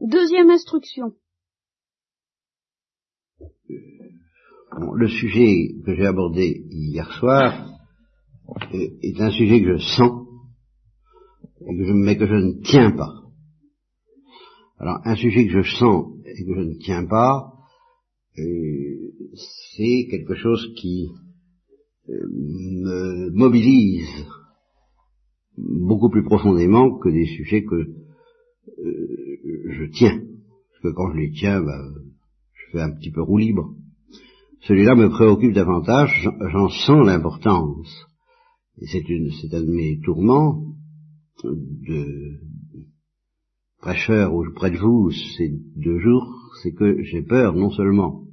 Deuxième instruction. le sujet que j'ai abordé hier soir est un sujet que je sens, mais que je ne tiens pas. Alors, un sujet que je sens et que je ne tiens pas, euh, c'est quelque chose qui euh, me mobilise beaucoup plus profondément que des sujets que euh, je tiens. Parce que quand je les tiens, bah, je fais un petit peu roue libre. Celui-là me préoccupe davantage, j'en sens l'importance. Et c'est un de mes tourments de prêcheur auprès de vous ces deux jours, c'est que j'ai peur non seulement,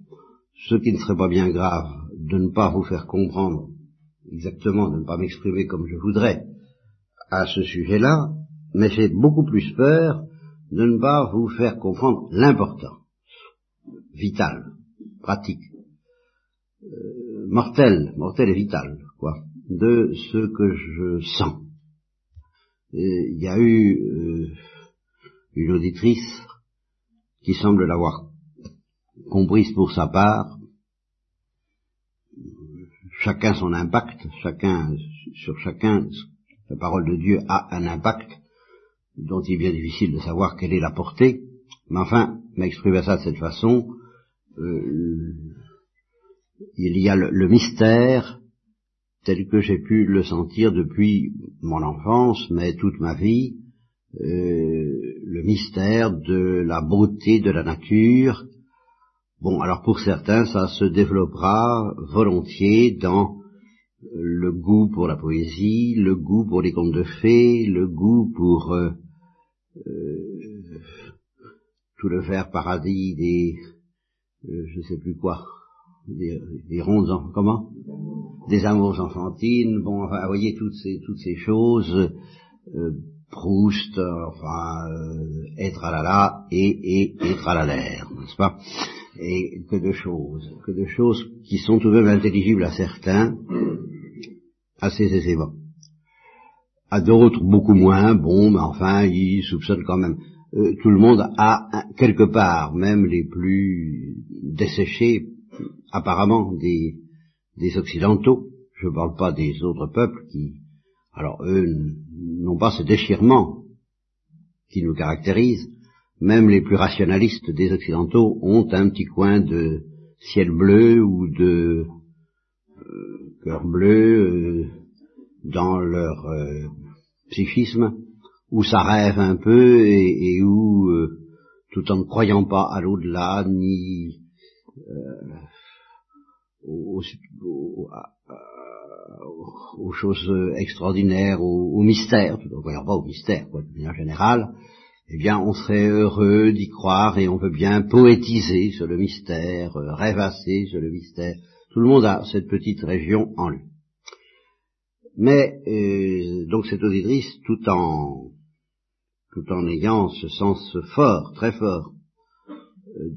ce qui ne serait pas bien grave, de ne pas vous faire comprendre exactement, de ne pas m'exprimer comme je voudrais à ce sujet-là, mais j'ai beaucoup plus peur de ne pas vous faire comprendre l'importance vitale, pratique, euh, mortelle, mortelle et vitale, quoi, de ce que je sens. Il y a eu euh, une auditrice qui semble l'avoir comprise pour sa part, chacun son impact, chacun sur chacun, la parole de Dieu a un impact dont il est bien difficile de savoir quelle est la portée, mais enfin, m'exprimer ça de cette façon, euh, il y a le, mystère tel que j'ai pu le sentir depuis mon enfance, mais toute ma vie, euh, le mystère de la beauté de la nature. Bon, alors pour certains, ça se développera volontiers dans le goût pour la poésie, le goût pour les contes de fées, le goût pour euh, euh, tout le vert paradis des, je sais plus quoi, des, des rondes, comment? Des amours enfantines, bon, enfin, vous voyez toutes ces, toutes ces choses, Proust, enfin, euh, être à la la et, et être à la l'air, n'est-ce pas? Et que de choses, que de choses qui sont tout de même intelligibles à certains, assez aisément. À d'autres, beaucoup moins, bon, mais enfin, ils soupçonnent quand même. Euh, tout le monde a, quelque part, même les plus desséchés, apparemment, des, des Occidentaux, je ne parle pas des autres peuples qui, alors eux n'ont pas ce déchirement qui nous caractérise. Même les plus rationalistes des Occidentaux ont un petit coin de ciel bleu ou de euh, cœur bleu euh, dans leur euh, psychisme, où ça rêve un peu et, où, tout en ne croyant pas à l'au-delà, ni au, aux choses extraordinaires, aux, mystères, tout ne pas au mystère, quoi, de manière générale, eh bien, on serait heureux d'y croire et on veut bien poétiser sur le mystère, euh, rêvasser sur le mystère. Tout le monde a cette petite région en lui. Mais euh, donc cette auditrice, tout en tout en ayant ce sens fort, très fort,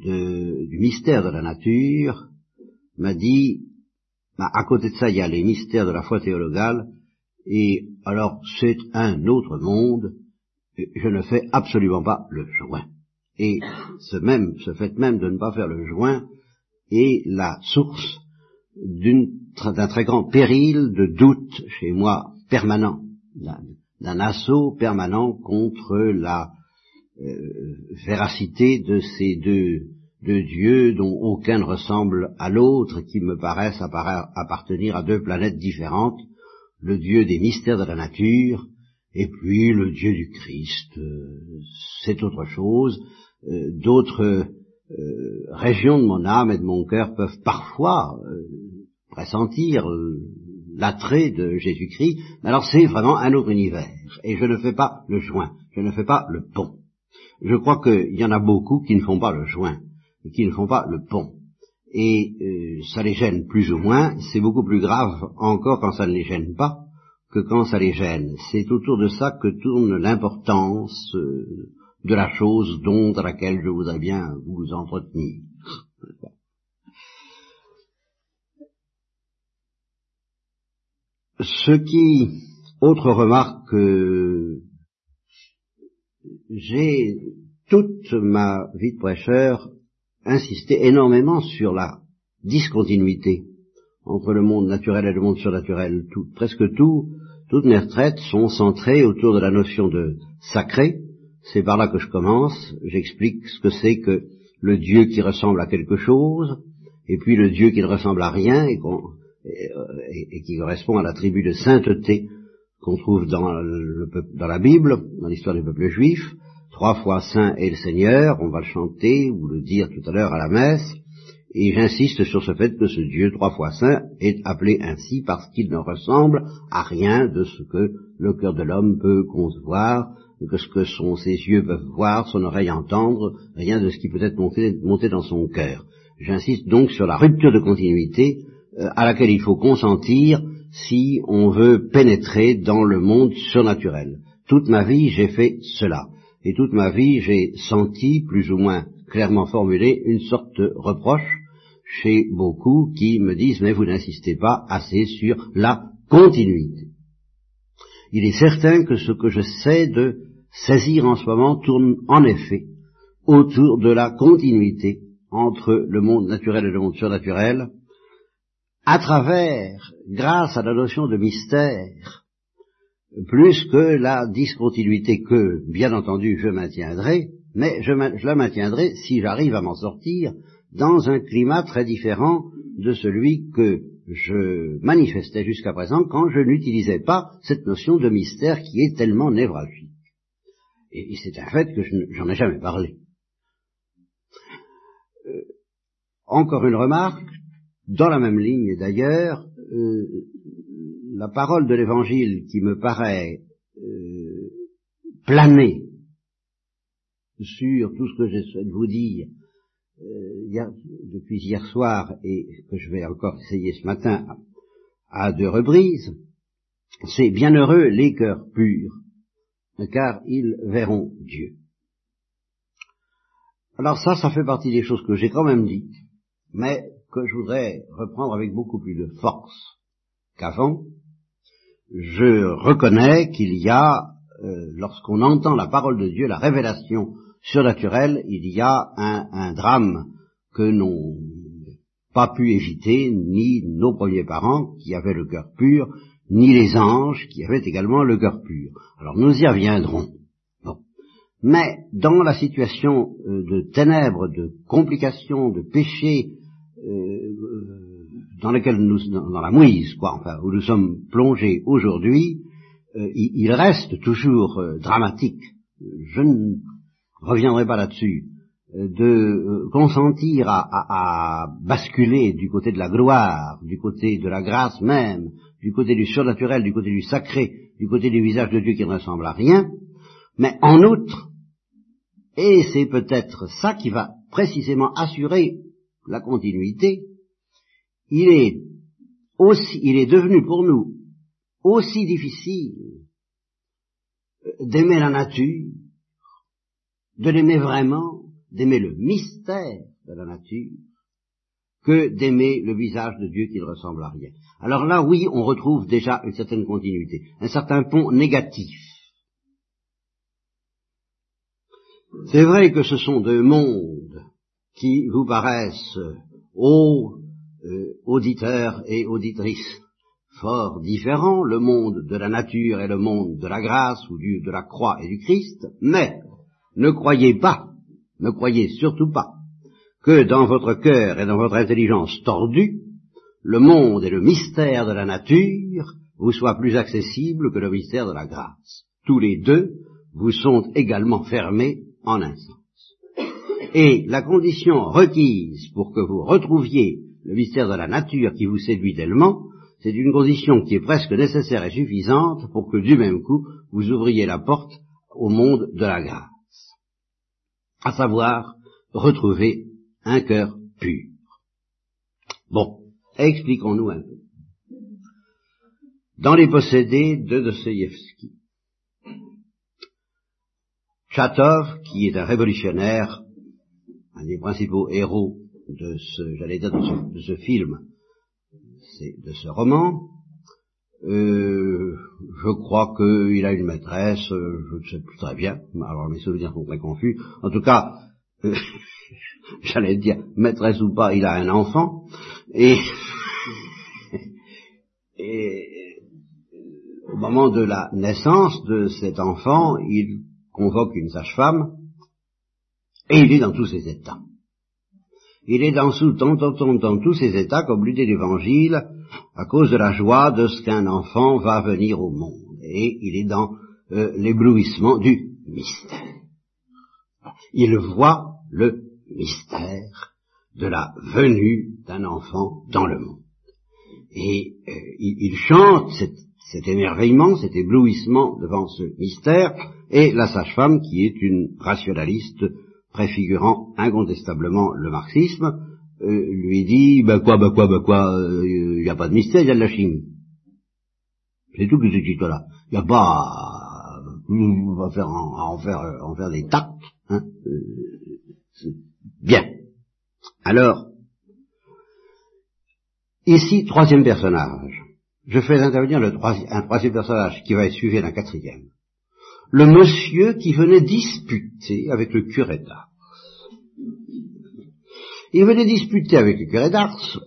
euh, du mystère de la nature, m'a dit bah, à côté de ça, il y a les mystères de la foi théologale, et alors c'est un autre monde, je ne fais absolument pas le joint. Et ce même, ce fait même de ne pas faire le joint est la source d'un très grand péril de doute chez moi permanent, d'un assaut permanent contre la euh, véracité de ces deux de Dieu dont aucun ne ressemble à l'autre, qui me paraissent appartenir à deux planètes différentes, le Dieu des mystères de la nature, et puis le Dieu du Christ, euh, c'est autre chose. Euh, d'autres euh, régions de mon âme et de mon cœur peuvent parfois pressentir l'attrait de Jésus-Christ, mais alors c'est vraiment un autre univers, et je ne fais pas le joint, je ne fais pas le pont. Je crois qu'il y en a beaucoup qui ne font pas le joint qui ne font pas le pont. Et euh, ça les gêne plus ou moins, c'est beaucoup plus grave encore quand ça ne les gêne pas que quand ça les gêne. C'est autour de ça que tourne l'importance euh, de la chose dont à laquelle je voudrais bien vous entretenir. Ce qui, autre remarque que j'ai toute ma vie de prêcheur insisté énormément sur la discontinuité entre le monde naturel et le monde surnaturel. Tout, presque tout, toutes mes retraites sont centrées autour de la notion de sacré. C'est par là que je commence. J'explique ce que c'est que le Dieu qui ressemble à quelque chose, et puis le Dieu qui ne ressemble à rien et, et, qui correspond à la tribu de sainteté qu'on trouve dans, la Bible, dans l'histoire du peuple juif. Trois fois saint est le Seigneur, on va le chanter ou le dire tout à l'heure à la messe. Et j'insiste sur ce fait que ce Dieu trois fois saint est appelé ainsi parce qu'il ne ressemble à rien de ce que le cœur de l'homme peut concevoir, que ce que ses yeux peuvent voir, son oreille entendre, rien de ce qui peut être monté, dans son cœur. J'insiste donc sur la rupture de continuité euh, à laquelle il faut consentir si on veut pénétrer dans le monde surnaturel. Toute ma vie, j'ai fait cela. Et toute ma vie, j'ai senti, plus ou moins clairement formulé, une sorte de reproche chez beaucoup qui me disent mais vous n'insistez pas assez sur la continuité. Il est certain que ce que je sais de saisir en ce moment tourne en effet autour de la continuité entre le monde naturel et le monde surnaturel, à travers, grâce à la notion de mystère, plus que la discontinuité que, bien entendu, je maintiendrai, mais je, je la maintiendrai si j'arrive à m'en sortir dans un climat très différent de celui que je manifestais jusqu'à présent quand je n'utilisais pas cette notion de mystère qui est tellement névralgique. Et, c'est un fait que je j'en ai jamais parlé. Euh, encore une remarque, dans la même ligne d'ailleurs, euh, la parole de l'Évangile qui me paraît euh, planer sur tout ce que j'essaie de vous dire euh, depuis hier soir et que je vais encore essayer ce matin à, deux reprises, c'est bienheureux les cœurs purs, car ils verront Dieu. Alors ça, ça fait partie des choses que j'ai quand même dites, mais que je voudrais reprendre avec beaucoup plus de force qu'avant. Je reconnais qu'il y a, euh, lorsqu'on entend la parole de Dieu, la révélation surnaturel, il y a un, drame que n'ont pas pu éviter ni nos premiers parents qui avaient le cœur pur, ni les anges qui avaient également le cœur pur. Alors nous y reviendrons. Mais dans la situation euh, de ténèbres, de complications, de péchés, dans laquelle nous, dans, la mouise, quoi, enfin, où nous sommes plongés aujourd'hui, euh, il, reste toujours dramatique. Je ne reviendrai pas là-dessus, euh, de euh, consentir à, basculer du côté de la gloire, du côté de la grâce même, du côté du surnaturel, du côté du sacré, du côté du visage de Dieu qui ne ressemble à rien, mais en outre, et c'est peut-être ça qui va précisément assurer la continuité, il est aussi, il est devenu pour nous aussi difficile d'aimer la nature, de l'aimer vraiment, d'aimer le mystère de la nature, que d'aimer le visage de Dieu qui ne ressemble à rien. Alors là, oui, on retrouve déjà une certaine continuité, un certain pont négatif. C'est vrai que ce sont deux mondes qui vous paraissent, ô euh, auditeurs et auditrices, fort différents, le monde de la nature et le monde de la grâce ou de la croix et du Christ, mais ne croyez pas, ne croyez surtout pas, que dans votre cœur et dans votre intelligence tordue, le monde et le mystère de la nature vous soient plus accessibles que le mystère de la grâce. Tous les deux vous sont également fermés en un. Et la condition requise pour que vous retrouviez le mystère de la nature qui vous séduit tellement, c'est une condition qui est presque nécessaire et suffisante pour que du même coup vous ouvriez la porte au monde de la grâce à savoir retrouver un cœur pur. Bon, expliquons-nous un peu. Dans les possédés de Dostoïevski, Chatov, qui est un révolutionnaire, un des principaux héros de ce, j'allais dire, de ce, film, de ce roman, euh, je crois qu'il a une maîtresse, euh, je ne sais plus très bien, alors mes souvenirs sont très confus. En tout cas, euh, j'allais dire, maîtresse ou pas, il a un enfant, et au moment de la naissance de cet enfant, il convoque une sage-femme, et il est dans tous ses états. Il est dans, dans, dans, tous ses états, comme l'idée l'évangile, à cause de la joie de ce qu'un enfant va venir au monde. Et il est dans euh, l'éblouissement du mystère. Il voit le mystère de la venue d'un enfant dans le monde. Et euh, il, chante cet émerveillement, cet éblouissement devant ce mystère, et la sage-femme, qui est une rationaliste préfigurant incontestablement le marxisme, euh, lui dit, ben quoi, ben quoi, ben quoi, il euh, n'y a pas de mystère, il y a de la chimie. C'est tout que ce titre-là. Il n'y a pas, on va faire en, en faire, en faire des tacts, hein. Euh, bien. Alors, ici, troisième personnage. Je fais intervenir le troisième, un troisième personnage qui va être suivi d'un quatrième. Le monsieur qui venait disputer avec le curé. Il venait disputer avec le curé d'Ars,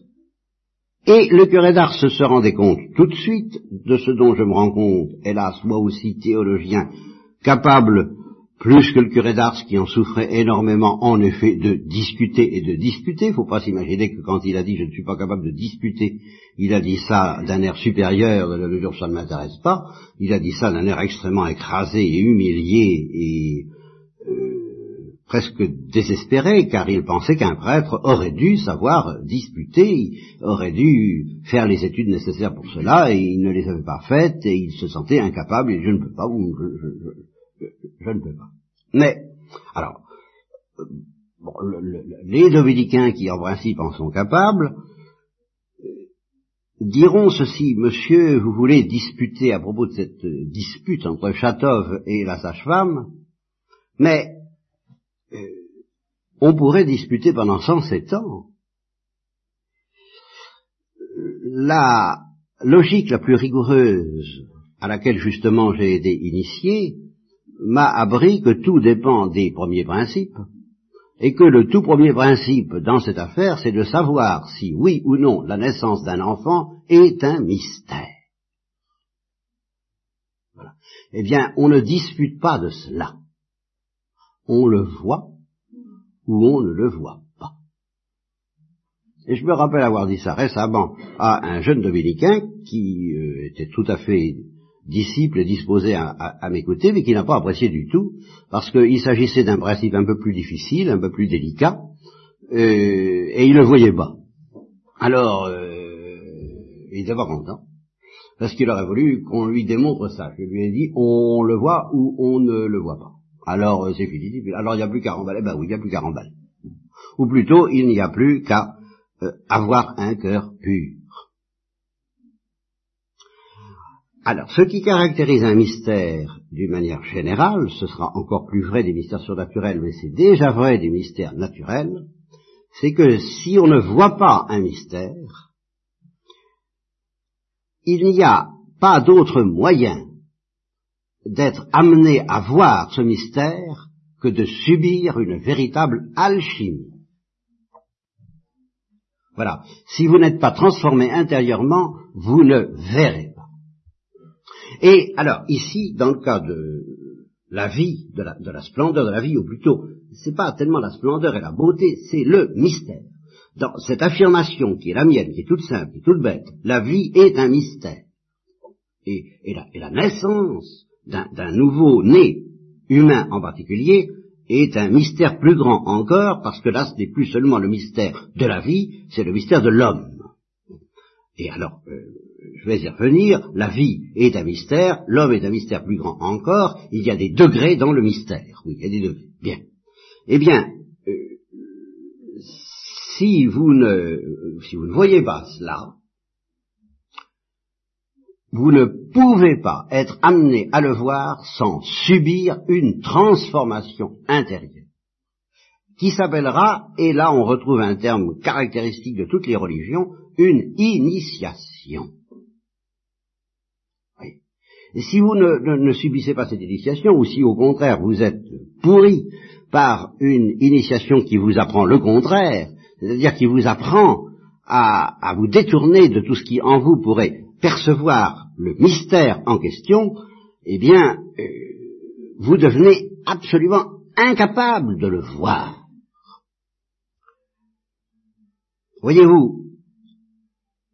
et le curé d'Ars se rendait compte tout de suite de ce dont je me rends compte, hélas, moi aussi théologien, capable, plus que le curé d'Ars qui en souffrait énormément, en effet, de discuter et de disputer. Il ne faut pas s'imaginer que quand il a dit je ne suis pas capable de disputer, il a dit ça d'un air supérieur, de la mesure ça ne m'intéresse pas, il a dit ça d'un air extrêmement écrasé et humilié et presque désespéré, car il pensait qu'un prêtre aurait dû savoir disputer, aurait dû faire les études nécessaires pour cela, et il ne les avait pas faites, et il se sentait incapable, et je ne peux pas, je, je, ne peux pas. Mais, alors, euh, les dominicains qui en principe en sont capables, euh, diront ceci, monsieur, vous voulez disputer à propos de cette dispute entre Chatov et la sage-femme, mais euh, on pourrait disputer pendant 107 ans. La logique la plus rigoureuse à laquelle justement j'ai été initié m'a appris que tout dépend des premiers principes et que le tout premier principe dans cette affaire, c'est de savoir si oui ou non la naissance d'un enfant est un mystère. Eh bien, on ne dispute pas de cela on le voit ou on ne le voit pas. Et je me rappelle avoir dit ça récemment à un jeune dominicain qui euh, était tout à fait disciple et disposé à, m'écouter, mais qui n'a pas apprécié du tout, parce qu'il s'agissait d'un principe un peu plus difficile, un peu plus délicat, euh, et il le voyait pas. Alors, euh, il n'était pas content, parce qu'il aurait voulu qu'on lui démontre ça. Je lui ai dit, on le voit ou on ne le voit pas. Alors euh, c'est fini. Alors il n'y a plus qu'à remballer. Ben oui, il n'y a plus qu'à remballer. Ou plutôt, il n'y a plus qu'à euh, avoir un cœur pur. Alors, ce qui caractérise un mystère d'une manière générale, ce sera encore plus vrai des mystères surnaturels, mais c'est déjà vrai des mystères naturels, c'est que si on ne voit pas un mystère, il n'y a pas d'autre moyen d'être amené à voir ce mystère que de subir une véritable alchimie. Voilà. Si vous n'êtes pas transformé intérieurement, vous ne verrez pas. Et alors, ici, dans le cas de la vie, de la, de la splendeur de la vie, ou plutôt, c'est pas tellement la splendeur et la beauté, c'est le mystère. Dans cette affirmation qui est la mienne, qui est toute simple, qui est toute bête, la vie est un mystère. Et la naissance d'un nouveau né humain en particulier est un mystère plus grand encore, parce que là, ce n'est plus seulement le mystère de la vie, c'est le mystère de l'homme. Et alors, euh, je vais y revenir, la vie est un mystère, l'homme est un mystère plus grand encore, il y a des degrés dans le mystère. Oui, il y a des degrés. Bien. Eh bien, euh, si vous ne, si vous ne voyez pas cela, vous ne pouvez pas être amené à le voir sans subir une transformation intérieure, qui s'appellera, et là on retrouve un terme caractéristique de toutes les religions, une initiation. Et si vous ne, ne, subissez pas cette initiation, ou si au contraire vous êtes pourri par une initiation qui vous apprend le contraire, c'est-à-dire qui vous apprend à, vous détourner de tout ce qui en vous pourrait percevoir le mystère en question, eh bien, euh, vous devenez absolument incapable de le voir. Voyez-vous,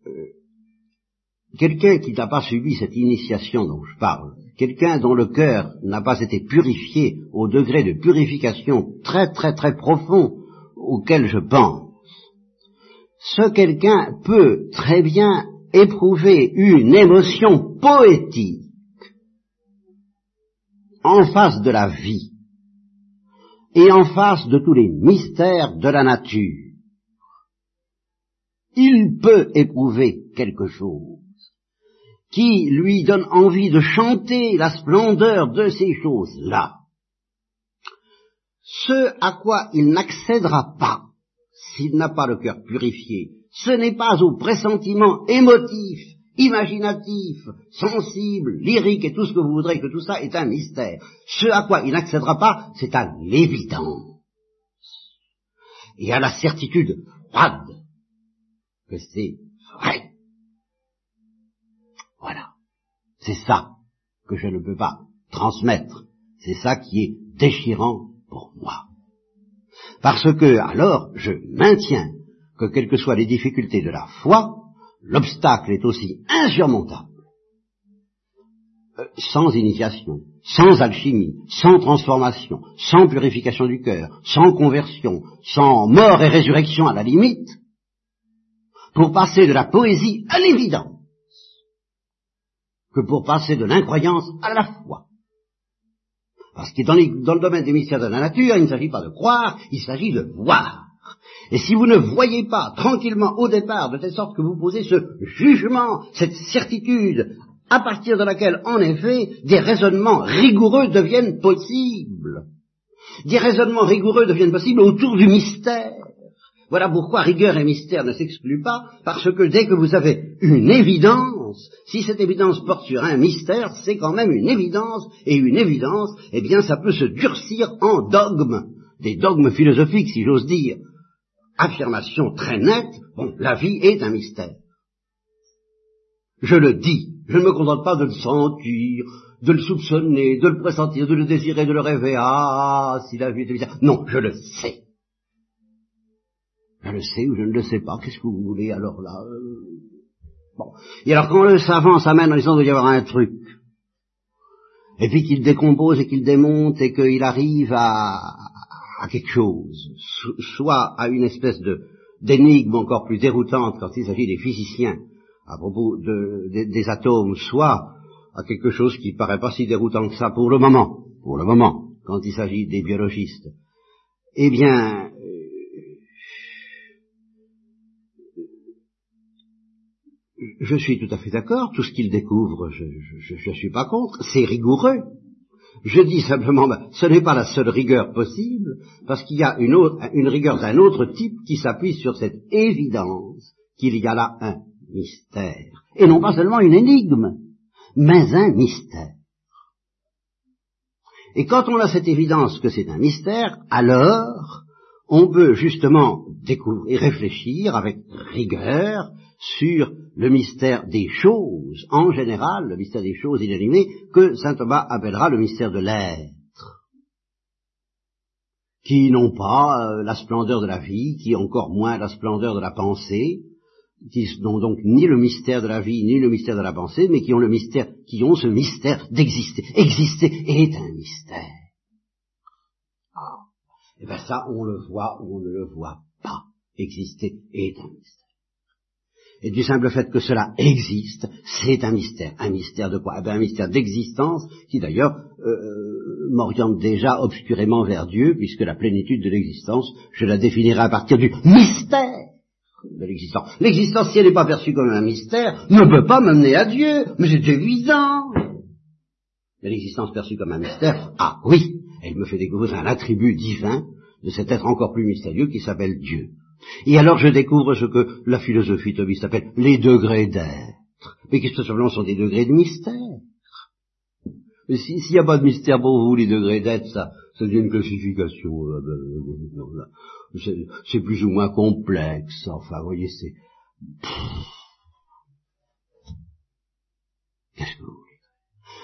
euh, quelqu'un qui n'a pas subi cette initiation dont je parle, quelqu'un dont le cœur n'a pas été purifié au degré de purification très très très profond auquel je pense, ce quelqu'un peut très bien éprouver une émotion poétique en face de la vie et en face de tous les mystères de la nature il peut éprouver quelque chose qui lui donne envie de chanter la splendeur de ces choses-là. Ce à quoi il n'accédera pas s'il n'a pas le cœur purifié, ce n'est pas au pressentiment émotif, imaginatif, sensible, lyrique et tout ce que vous voudrez que tout ça est un mystère. Ce à quoi il n'accédera pas, c'est à l'évidence et à la certitude froide que c'est vrai. Voilà. C'est ça que je ne peux pas transmettre. C'est ça qui est déchirant pour moi. Parce que, alors, je maintiens que quelles que soient les difficultés de la foi, l'obstacle est aussi insurmontable. Euh, sans initiation, sans alchimie, sans transformation, sans purification du cœur, sans conversion, sans mort et résurrection à la limite, pour passer de la poésie à l'évidence que pour passer de l'incroyance à la foi. Parce que dans, dans, le domaine des mystères de la nature, il ne s'agit pas de croire, il s'agit de voir. Et si vous ne voyez pas tranquillement au départ, de telle sorte que vous posez ce jugement, cette certitude, à partir de laquelle, en effet, des raisonnements rigoureux deviennent possibles. Des raisonnements rigoureux deviennent possibles autour du mystère. Voilà pourquoi rigueur et mystère ne s'excluent pas, parce que dès que vous avez une évidence, si cette évidence porte sur un mystère, c'est quand même une évidence, et une évidence, eh bien, ça peut se durcir en dogmes, des dogmes philosophiques, si j'ose dire. Affirmation très nette, bon, la vie est un mystère. Je le dis, je ne me contente pas de le sentir, de le soupçonner, de le pressentir, de le désirer, de le rêver, ah, si la vie un mystère. Non, je le sais. Je le sais ou je ne le sais pas. Qu'est-ce que vous voulez alors là euh, Bon. Et alors quand le savant s'amène en disant qu'il y avoir un truc, et puis qu'il décompose et qu'il démonte et qu'il arrive à, à quelque chose, soit à une espèce de d'énigme encore plus déroutante quand il s'agit des physiciens à propos de, des atomes, soit à quelque chose qui paraît pas si déroutant que ça pour le moment, pour le moment, quand il s'agit des biologistes. Eh bien, je suis tout à fait d'accord, tout ce qu'il découvre, je ne suis pas contre, c'est rigoureux. Je dis simplement, ben, ce n'est pas la seule rigueur possible, parce qu'il y a une, une rigueur d'un autre type qui s'appuie sur cette évidence qu'il y a là un mystère. Et non pas seulement une énigme, mais un mystère. Et quand on a cette évidence que c'est un mystère, alors on peut justement découvrir réfléchir avec rigueur sur le mystère des choses, en général, le mystère des choses inanimées, que saint Thomas appellera le mystère de l'être, qui n'ont pas euh, la splendeur de la vie, qui encore moins la splendeur de la pensée, qui n'ont donc ni le mystère de la vie, ni le mystère de la pensée, mais qui ont le mystère, qui ont ce mystère d'exister. Exister est un mystère. Ah. Et eh bien ça, on le voit ou on ne le voit pas. Exister est un mystère. Et du simple fait que cela existe, c'est un mystère. Un mystère de quoi? Eh Un mystère d'existence qui d'ailleurs euh, m'oriente déjà obscurément vers Dieu, puisque la plénitude de l'existence, je la définirai à partir du mystère de l'existence. L'existence, si elle n'est pas perçue comme un mystère, ne peut pas m'amener à Dieu, mais c'est évident. Mais l'existence perçue comme un mystère, ah oui, elle me fait découvrir un attribut divin de cet être encore plus mystérieux qui s'appelle Dieu. Et alors je découvre ce que la philosophie thomiste appelle les degrés d'être, mais qui tout simplement sont des degrés de mystère. S'il n'y a pas de mystère pour vous, les degrés d'être, ça, devient une classification. Euh, euh, c'est plus ou moins complexe. Enfin, vous voyez, c'est...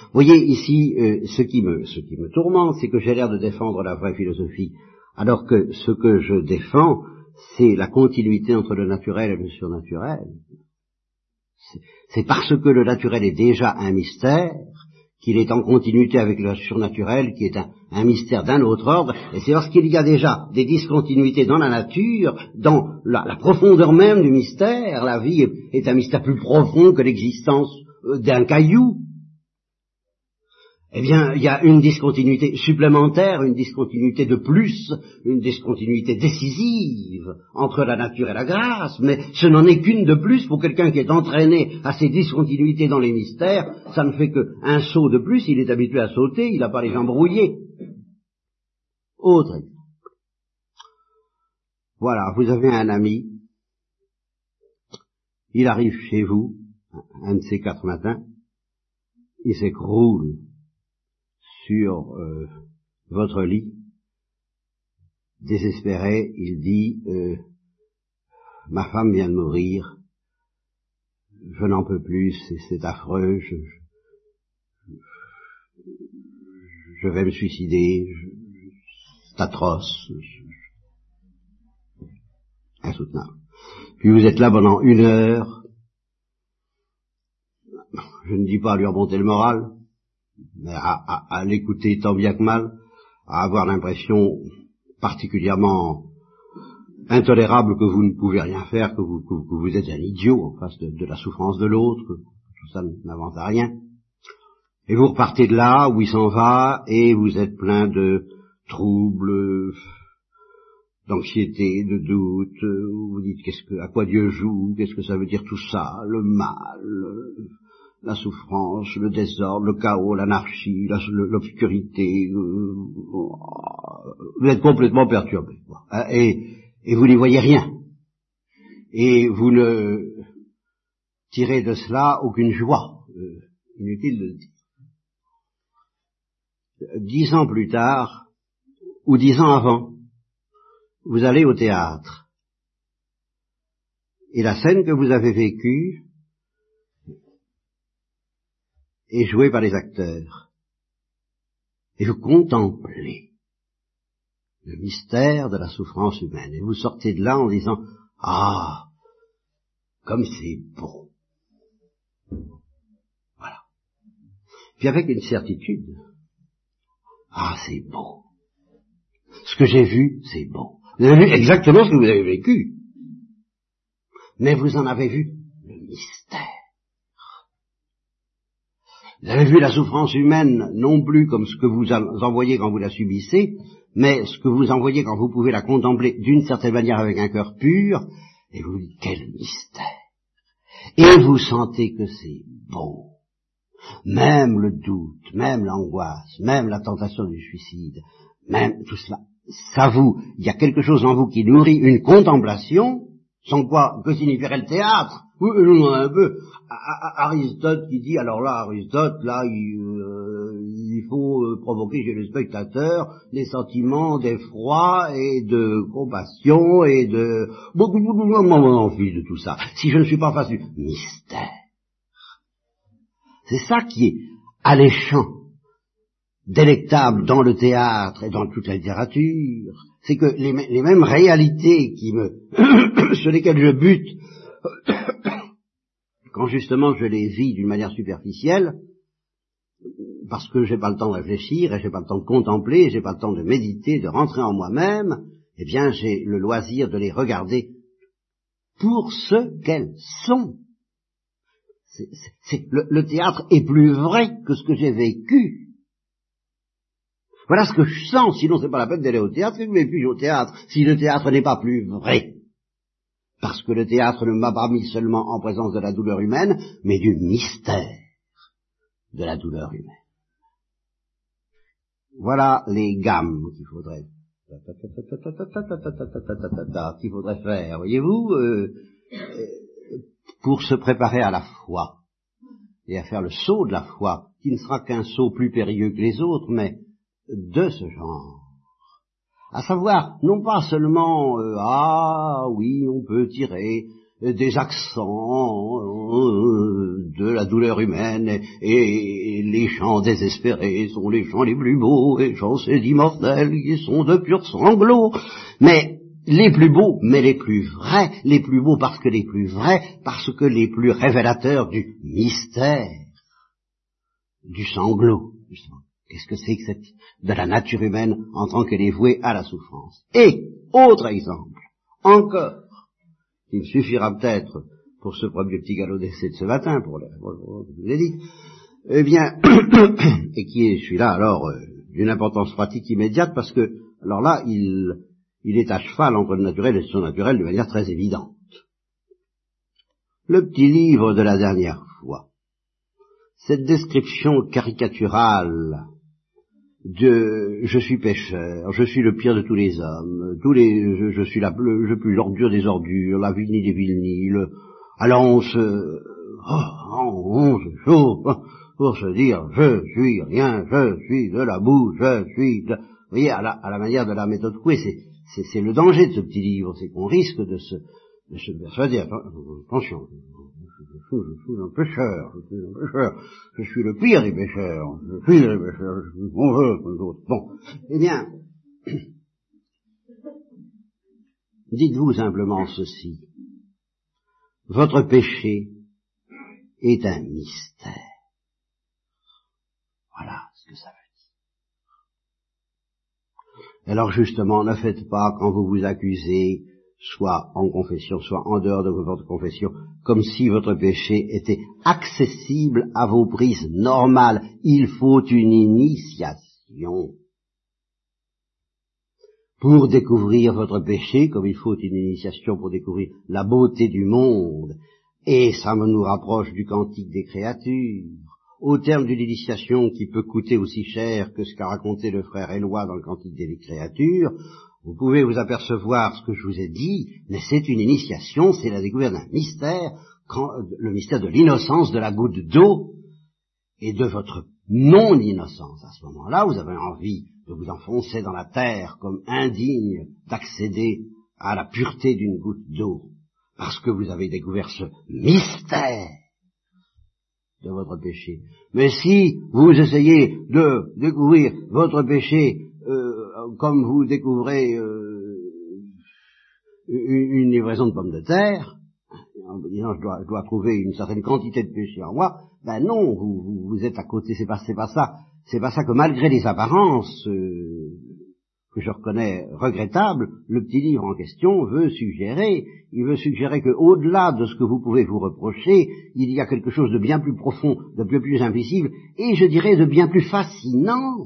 Vous voyez, ici, euh, ce, qui me, ce qui me tourmente, c'est que j'ai l'air de défendre la vraie philosophie, alors que ce que je défends, c'est la continuité entre le naturel et le surnaturel. C'est parce que le naturel est déjà un mystère qu'il est en continuité avec le surnaturel, qui est un, mystère d'un autre ordre, et c'est lorsqu'il y a déjà des discontinuités dans la nature, dans la, profondeur même du mystère, la vie est un mystère plus profond que l'existence euh, d'un caillou, eh bien, il y a une discontinuité supplémentaire, une discontinuité de plus, une discontinuité décisive entre la nature et la grâce, mais ce n'en est qu'une de plus pour quelqu'un qui est entraîné à ces discontinuités dans les mystères, ça ne fait qu'un saut de plus, il est habitué à sauter, il n'a pas les jambes rouillées. Autre exemple. Voilà, vous avez un ami, il arrive chez vous, un de ces quatre matins, il s'écroule sur euh, votre lit, désespéré, il dit, euh, ma femme vient de mourir, je n'en peux plus, c'est affreux, je, je, vais me suicider, c'est atroce, insoutenable. Puis vous êtes là pendant une heure, je ne dis pas lui remonter le moral, mais à, l'écouter tant bien que mal, à avoir l'impression particulièrement intolérable que vous ne pouvez rien faire, que vous, vous êtes un idiot en face de, la souffrance de l'autre, que tout ça n'avance à rien. Et vous repartez de là où il s'en va et vous êtes plein de troubles, d'anxiété, de doute, vous dites qu'est-ce que, à quoi Dieu joue, qu'est-ce que ça veut dire tout ça, le mal, la souffrance, le désordre, le chaos, l'anarchie, l'obscurité. Euh, vous êtes complètement perturbé. Hein, et, et vous n'y voyez rien. Et vous ne tirez de cela aucune joie. Euh, inutile de le dire. Dix ans plus tard, ou dix ans avant, vous allez au théâtre. Et la scène que vous avez vécue, est joué par les acteurs. Et vous contemplez le mystère de la souffrance humaine. Et vous sortez de là en disant, ah, comme c'est beau. Voilà. Puis avec une certitude, ah, c'est beau. Ce que j'ai vu, c'est beau. Vous avez vu exactement ce que vous avez vécu. Mais vous en avez vu le mystère. Vous avez vu la souffrance humaine non plus comme ce que vous envoyez quand vous la subissez, mais ce que vous envoyez quand vous pouvez la contempler d'une certaine manière avec un cœur pur, et vous dites quel mystère. Et vous sentez que c'est beau. Même le doute, même l'angoisse, même la tentation du suicide, même tout cela, ça vous, il y a quelque chose en vous qui nourrit une contemplation, sans quoi, que signifierait le théâtre oui, nous un peu. Aristote qui dit, alors là, Aristote, là, il, euh, faut euh, provoquer chez le spectateur des sentiments d'effroi et de compassion et de... Beaucoup, beaucoup, envie de tout ça. Si je ne suis pas face du mystère. C'est ça qui est alléchant, délectable dans le théâtre et dans toute la littérature. C'est que les, mêmes réalités qui me, sur lesquelles je bute, quand justement je les vis d'une manière superficielle, parce que j'ai pas le temps de réfléchir, et j'ai pas le temps de contempler, et j'ai pas le temps de méditer, de rentrer en moi-même, eh bien j'ai le loisir de les regarder pour ce qu'elles sont. le, théâtre est plus vrai que ce que j'ai vécu. Voilà ce que je sens, sinon c'est pas la peine d'aller au théâtre, ne plus au théâtre, si le théâtre n'est pas plus vrai parce que le théâtre ne m'a pas mis seulement en présence de la douleur humaine, mais du mystère de la douleur humaine. Voilà les gammes qu'il faudrait qu'il faudrait faire, voyez-vous, pour se préparer à la foi et à faire le saut de la foi qui ne sera qu'un saut plus périlleux que les autres, mais de ce genre. À savoir, non pas seulement, euh, ah oui, on peut tirer des accents euh, de la douleur humaine et, les chants désespérés sont les chants les plus beaux, les chants immortels qui sont de purs sanglots. Mais les plus beaux, mais les plus vrais, les plus beaux parce que les plus vrais, parce que les plus révélateurs du mystère, du sanglot, Qu'est-ce que c'est que cette, de la nature humaine en tant qu'elle est vouée à la souffrance? Et, autre exemple, encore, il suffira peut-être pour ce premier petit galop d'essai de ce matin, pour le, je vous l'ai dit, eh bien, et qui est celui-là alors euh, d'une importance pratique immédiate parce que, alors là, il, il est à cheval entre le naturel et le surnaturel de manière très évidente. Le petit livre de la dernière fois, cette description caricaturale je suis pécheur, je suis le pire de tous les hommes, tous les je, suis la je plus l'ordure des ordures, la vilnie des vilnies, le alors on se oh, on se chaud pour se dire je suis rien, je suis de la boue, je suis de... vous voyez à la, à la manière de la méthode Coué, c'est c'est le danger de ce petit livre, c'est qu'on risque de se de se persuader. Attention je suis un pécheur, je suis un pécheur, je suis le pire des pécheurs, je suis le pécheur, je suis mauvais comme d'autres. Bon, eh bien, dites-vous simplement ceci. Votre péché est un mystère. Voilà ce que ça veut dire. Alors justement, ne faites pas quand vous vous accusez soit en confession, soit en dehors de votre confession, comme si votre péché était accessible à vos prises normales. Il faut une initiation. Pour découvrir votre péché, comme il faut une initiation pour découvrir la beauté du monde, et ça nous rapproche du cantique des créatures, au terme d'une initiation qui peut coûter aussi cher que ce qu'a raconté le frère Éloi dans le cantique des créatures, vous pouvez vous apercevoir ce que je vous ai dit, mais c'est une initiation, c'est la découverte d'un mystère, le mystère de l'innocence de la goutte d'eau et de votre non-innocence. À ce moment-là, vous avez envie de vous enfoncer dans la terre comme indigne d'accéder à la pureté d'une goutte d'eau, parce que vous avez découvert ce mystère de votre péché. Mais si vous essayez de découvrir votre péché comme vous découvrez euh, une, livraison de pommes de terre, en vous disant je dois, trouver une certaine quantité de péché en moi, ben non, vous, vous, êtes à côté, c'est pas, pas ça, c'est pas ça que malgré les apparences euh, que je reconnais regrettables, le petit livre en question veut suggérer, il veut suggérer que au-delà de ce que vous pouvez vous reprocher, il y a quelque chose de bien plus profond, de bien plus invisible, et je dirais de bien plus fascinant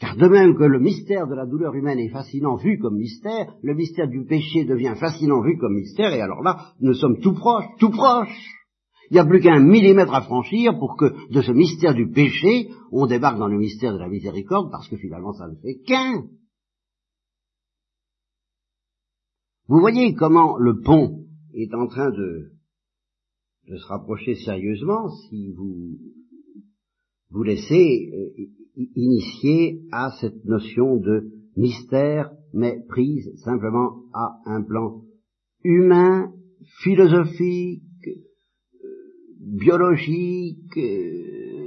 car de même que le mystère de la douleur humaine est fascinant vu comme mystère, le mystère du péché devient fascinant vu comme mystère, et alors là, nous sommes tout proches, tout proches. Il n'y a plus qu'un millimètre à franchir pour que de ce mystère du péché, on débarque dans le mystère de la miséricorde, parce que finalement ça ne fait qu'un. Vous voyez comment le pont est en train de, de se rapprocher sérieusement si vous vous laissez euh, initié à cette notion de mystère, mais prise simplement à un plan humain, philosophique, biologique, euh,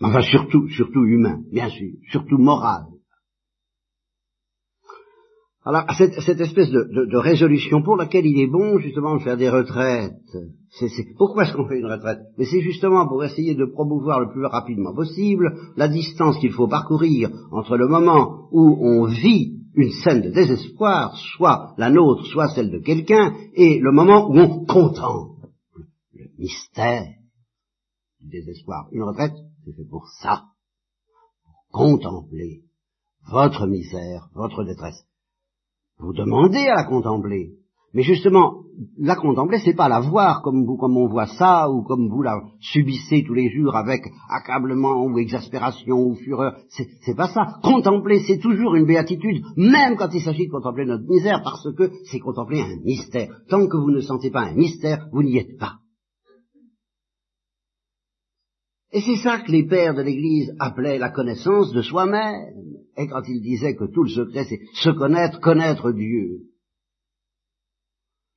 enfin surtout, surtout humain, bien sûr, surtout moral. Alors, cette, espèce de, résolution pour laquelle il est bon justement de faire des retraites, pourquoi est-ce qu'on fait une retraite? Mais c'est justement pour essayer de promouvoir le plus rapidement possible la distance qu'il faut parcourir entre le moment où on vit une scène de désespoir, soit la nôtre, soit celle de quelqu'un, et le moment où on contemple le mystère du désespoir. Une retraite, c'est fait pour ça, pour contempler votre misère, votre détresse. Vous demandez à la contempler. Mais justement, la contempler, c'est pas la voir comme vous, comme on voit ça, ou comme vous la subissez tous les jours avec accablement ou exaspération ou fureur. C'est pas ça. Contempler, c'est toujours une béatitude, même quand il s'agit de contempler notre misère, parce que c'est contempler un mystère. Tant que vous ne sentez pas un mystère, vous n'y êtes pas. Et c'est ça que les pères de l'Église appelaient la connaissance de soi-même. Et quand ils disaient que tout le secret, c'est se connaître, connaître Dieu.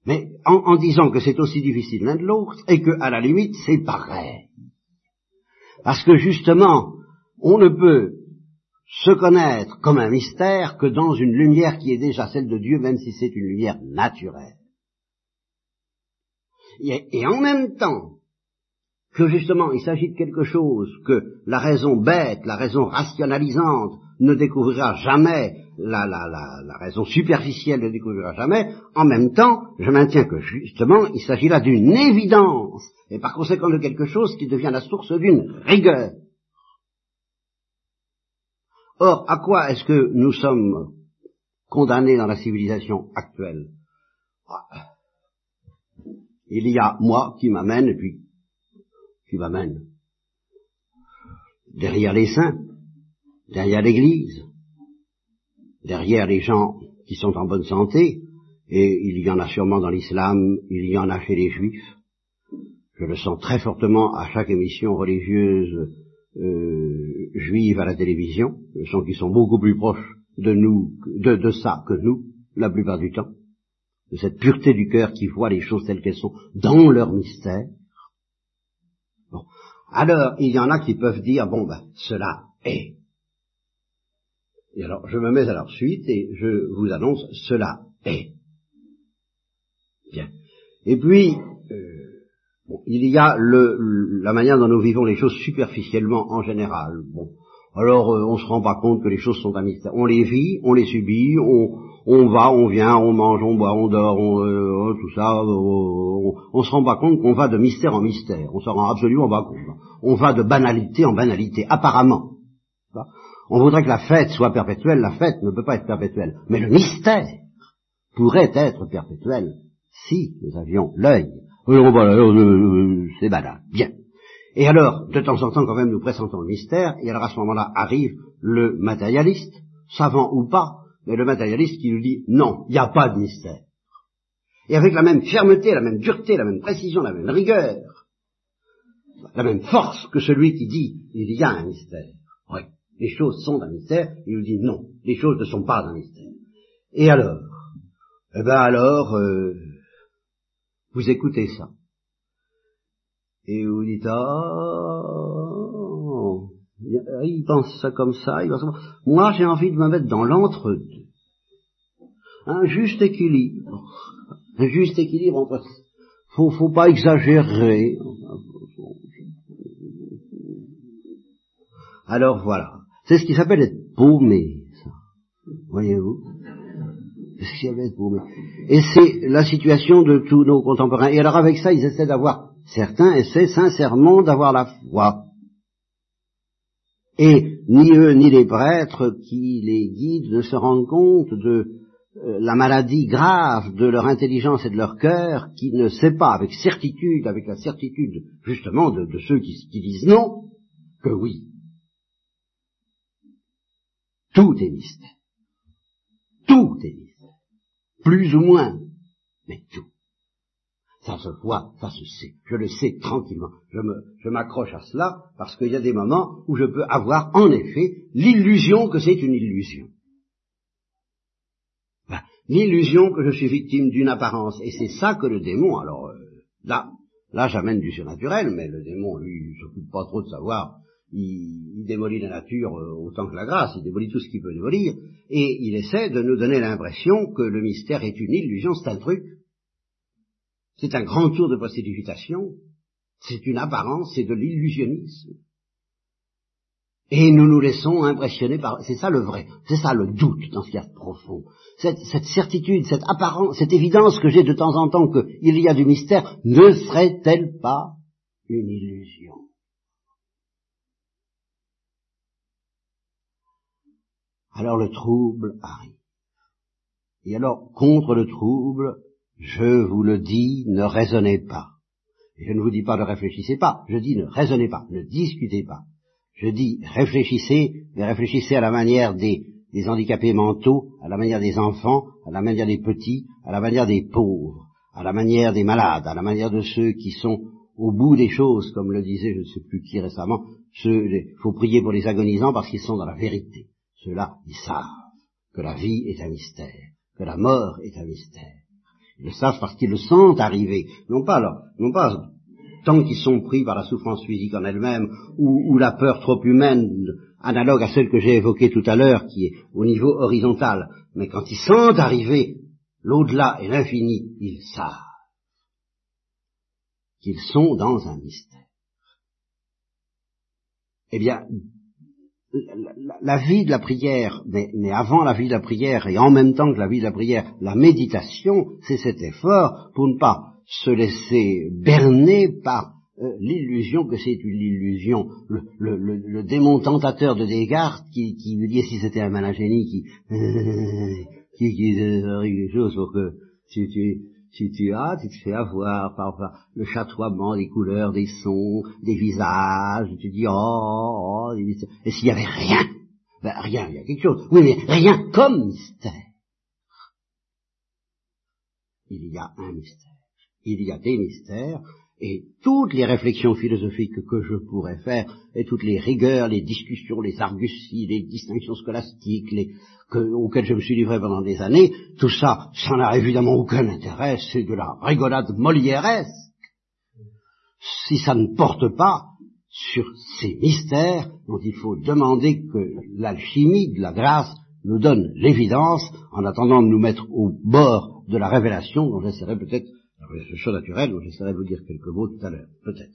Mais en, disant que c'est aussi difficile l'un de l'autre, et que, à la limite, c'est pareil. Parce que justement, on ne peut se connaître comme un mystère que dans une lumière qui est déjà celle de Dieu, même si c'est une lumière naturelle. Et, en même temps que justement il s'agit de quelque chose que la raison bête, la raison rationalisante ne découvrira jamais, la, raison superficielle ne découvrira jamais, en même temps, je maintiens que justement il s'agit là d'une évidence, et par conséquent de quelque chose qui devient la source d'une rigueur. Or, à quoi est-ce que nous sommes condamnés dans la civilisation actuelle? Ah. Il y a moi qui m'amène, et puis derrière les saints, derrière l'Église, derrière les gens qui sont en bonne santé, et il y en a sûrement dans l'islam, il y en a chez les juifs. Je le sens très fortement à chaque émission religieuse euh, juive à la télévision, je sens qu'ils sont beaucoup plus proches de nous, de, de ça que nous, la plupart du temps, de cette pureté du cœur qui voit les choses telles qu'elles sont dans leur mystère. Alors, il y en a qui peuvent dire, bon ben, cela est. Et alors, je me mets à leur suite et je vous annonce, cela est. Bien. Et puis, euh, il y a le, la manière dont nous vivons les choses superficiellement en général. Bon. Alors, euh, on se rend pas compte que les choses sont un mystère. On les vit, on les subit, on, on va, on vient, on mange, on boit, on dort, on, euh, tout ça, on, on, se rend pas compte qu'on va de mystère en mystère. On s'en rend absolument pas compte. On va de banalité en banalité, apparemment. On voudrait que la fête soit perpétuelle, la fête ne peut pas être perpétuelle. Mais le mystère pourrait être perpétuel si nous avions l'œil. C'est banal. Bien. Et alors, de temps en temps, quand même, nous pressentons le mystère, et alors à ce moment-là arrive le matérialiste, savant ou pas, mais le matérialiste qui nous dit non, il n'y a pas de mystère. Et avec la même fermeté, la même dureté, la même précision, la même rigueur, la même force que celui qui dit il y a un mystère. Oui, les choses sont un mystère, il nous dit non, les choses ne sont pas un mystère. Et alors? Eh bien alors, euh, vous écoutez ça. Et vous dites, ah, il pense ça comme ça, il pense. Moi, j'ai envie de me mettre dans l'entre-deux. Un juste équilibre. Un juste équilibre entre... Faut, faut pas exagérer. Alors voilà. C'est ce qui s'appelle être paumé, ça. Voyez-vous? C'est. Et c'est la situation de tous nos contemporains. Et alors avec ça, ils essaient d'avoir, certains essaient sincèrement d'avoir la foi. Et ni eux ni les prêtres qui les guident ne se rendent compte de euh, la maladie grave de leur intelligence et de leur cœur, qui ne sait pas avec certitude, avec la certitude justement de, ceux qui, qui disent non, que oui. Tout est mystère. Tout est mystère. Plus ou moins, mais tout. Ça se voit, ça se sait. Je le sais tranquillement. Je m'accroche à cela parce qu'il y a des moments où je peux avoir en effet l'illusion que c'est une illusion. l'illusion que je suis victime d'une apparence. Et c'est ça que le démon, alors euh, là, là j'amène du surnaturel, mais le démon, lui, il s'occupe pas trop de savoir. Il, il démolit la nature euh, autant que la grâce, il démolit tout ce qu'il peut démolir, et il essaie de nous donner l'impression que le mystère est une illusion, c'est un truc c'est un grand tour de précipitation, c'est une apparence, c'est de l'illusionnisme. Et nous nous laissons impressionner par... C'est ça le vrai, c'est ça le doute dans ce qu'il y a profond. Cette, cette certitude, cette apparence, cette évidence que j'ai de temps en temps qu'il y a du mystère, ne serait-elle pas une illusion? Alors le trouble arrive. Et alors, contre le trouble, je vous le dis, ne raisonnez pas. Je ne vous dis pas ne réfléchissez pas, je dis ne raisonnez pas, ne discutez pas. Je dis réfléchissez, mais réfléchissez à la manière des, des handicapés mentaux, à la manière des enfants, à la manière des petits, à la manière des pauvres, à la manière des malades, à la manière de ceux qui sont au bout des choses, comme le disait je ne sais plus qui récemment, il faut prier pour les agonisants parce qu'ils sont dans la vérité. Ceux-là, ils savent que la vie est un mystère, que la mort est un mystère. Ils le savent parce qu'ils le sentent arriver, non pas alors, non pas tant qu'ils sont pris par la souffrance physique en elle-même, ou, la peur trop humaine, analogue à celle que j'ai évoquée tout à l'heure, qui est au niveau horizontal, mais quand ils sentent arriver l'au-delà et l'infini, ils savent qu'ils sont dans un mystère. Eh bien, la, vie de la prière, mais, avant la vie de la prière et en même temps que la vie de la prière, la méditation, c'est cet effort pour ne pas se laisser berner par euh, l'illusion que c'est une illusion, le, démon tentateur de Descartes qui, qui lui dit si c'était un malin génie qui, qui, qui quelque chose pour que tu, si tu as, tu te fais avoir par, le chatoiement des couleurs, des sons, des visages, tu dis oh, oh, oh et s'il y avait rien, ben rien, il y a quelque chose, oui mais rien comme mystère. Il y a un mystère, il y a des mystères, et toutes les réflexions philosophiques que je pourrais faire, et toutes les rigueurs, les discussions, les arguties, les distinctions scolastiques, les, auxquelles je me suis livré pendant des années, tout ça, ça n'a évidemment aucun intérêt, c'est de la rigolade molièresque. Si ça ne porte pas sur ces mystères dont il faut demander que l'alchimie de la grâce nous donne l'évidence en attendant de nous mettre au bord de la révélation dont j'essaierai peut-être, la révélation naturelle dont j'essaierai de vous dire quelques mots tout à l'heure, peut-être.